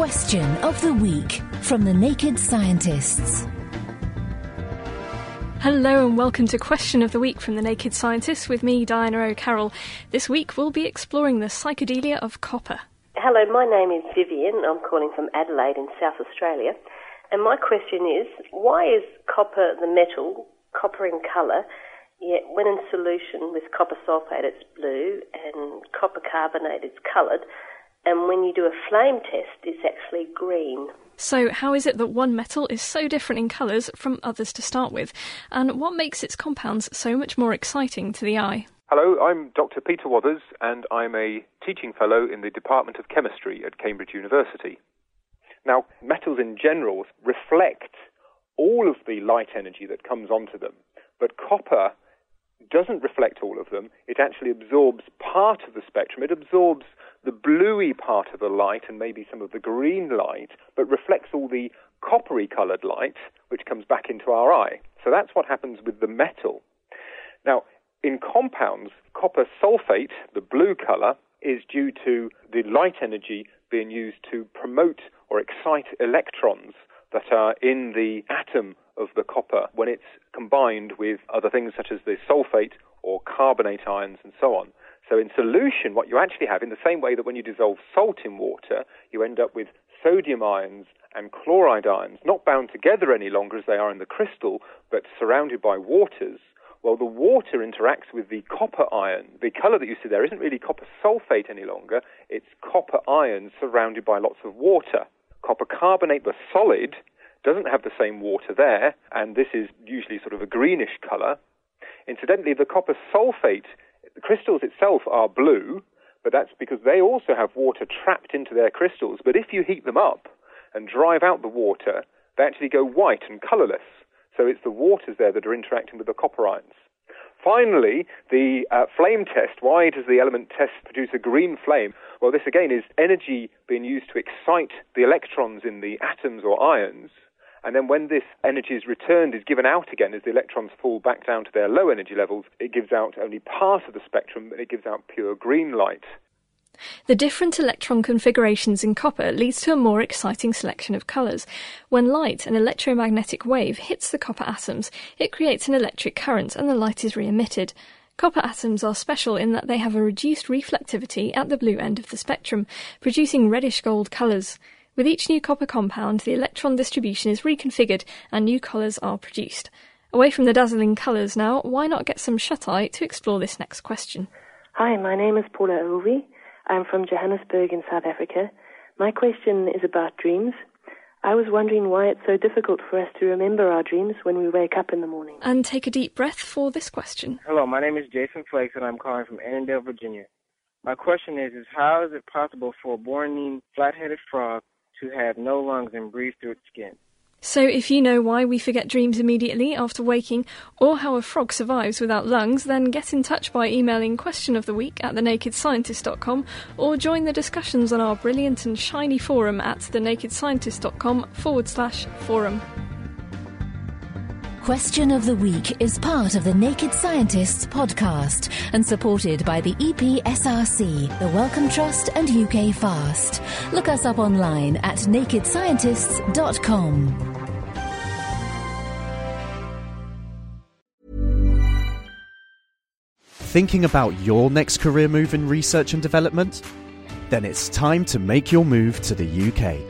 Question of the Week from the Naked Scientists. Hello and welcome to Question of the Week from the Naked Scientists with me, Diana O'Carroll. This week we'll be exploring the psychedelia of copper. Hello, my name is Vivian. I'm calling from Adelaide in South Australia. And my question is why is copper the metal, copper in colour, yet when in solution with copper sulfate it's blue and copper carbonate it's coloured? And when you do a flame test, it's actually green. So, how is it that one metal is so different in colours from others to start with? And what makes its compounds so much more exciting to the eye? Hello, I'm Dr. Peter Wothers, and I'm a teaching fellow in the Department of Chemistry at Cambridge University. Now, metals in general reflect all of the light energy that comes onto them, but copper doesn't reflect all of them. It actually absorbs part of the spectrum. It absorbs the bluey part of the light and maybe some of the green light, but reflects all the coppery coloured light which comes back into our eye. So that's what happens with the metal. Now, in compounds, copper sulfate, the blue colour, is due to the light energy being used to promote or excite electrons that are in the atom of the copper when it's combined with other things such as the sulfate or carbonate ions and so on. So in solution, what you actually have, in the same way that when you dissolve salt in water, you end up with sodium ions and chloride ions, not bound together any longer as they are in the crystal, but surrounded by waters. Well, the water interacts with the copper ion. The color that you see there isn't really copper sulfate any longer, it's copper ions surrounded by lots of water. Copper carbonate, the solid, doesn't have the same water there, and this is usually sort of a greenish color. Incidentally, the copper sulfate the crystals itself are blue, but that's because they also have water trapped into their crystals. But if you heat them up and drive out the water, they actually go white and colorless. So it's the waters there that are interacting with the copper ions. Finally, the uh, flame test. Why does the element test produce a green flame? Well, this again is energy being used to excite the electrons in the atoms or ions and then when this energy is returned, is given out again as the electrons fall back down to their low energy levels, it gives out only part of the spectrum, but it gives out pure green light. The different electron configurations in copper leads to a more exciting selection of colours. When light, an electromagnetic wave, hits the copper atoms, it creates an electric current and the light is re-emitted. Copper atoms are special in that they have a reduced reflectivity at the blue end of the spectrum, producing reddish gold colours. With each new copper compound, the electron distribution is reconfigured and new colours are produced. Away from the dazzling colours now, why not get some shut eye to explore this next question? Hi, my name is Paula Ovi. I'm from Johannesburg in South Africa. My question is about dreams. I was wondering why it's so difficult for us to remember our dreams when we wake up in the morning. And take a deep breath for this question. Hello, my name is Jason Flakes and I'm calling from Annandale, Virginia. My question is, is how is it possible for a Bornean flat-headed frog to have no lungs and breathe through its skin. So, if you know why we forget dreams immediately after waking, or how a frog survives without lungs, then get in touch by emailing question of the week at thenakedscientist.com or join the discussions on our brilliant and shiny forum at thenakedscientist.com forward slash forum. Question of the Week is part of the Naked Scientists podcast and supported by the EPSRC, the Wellcome Trust, and UK Fast. Look us up online at nakedscientists.com. Thinking about your next career move in research and development? Then it's time to make your move to the UK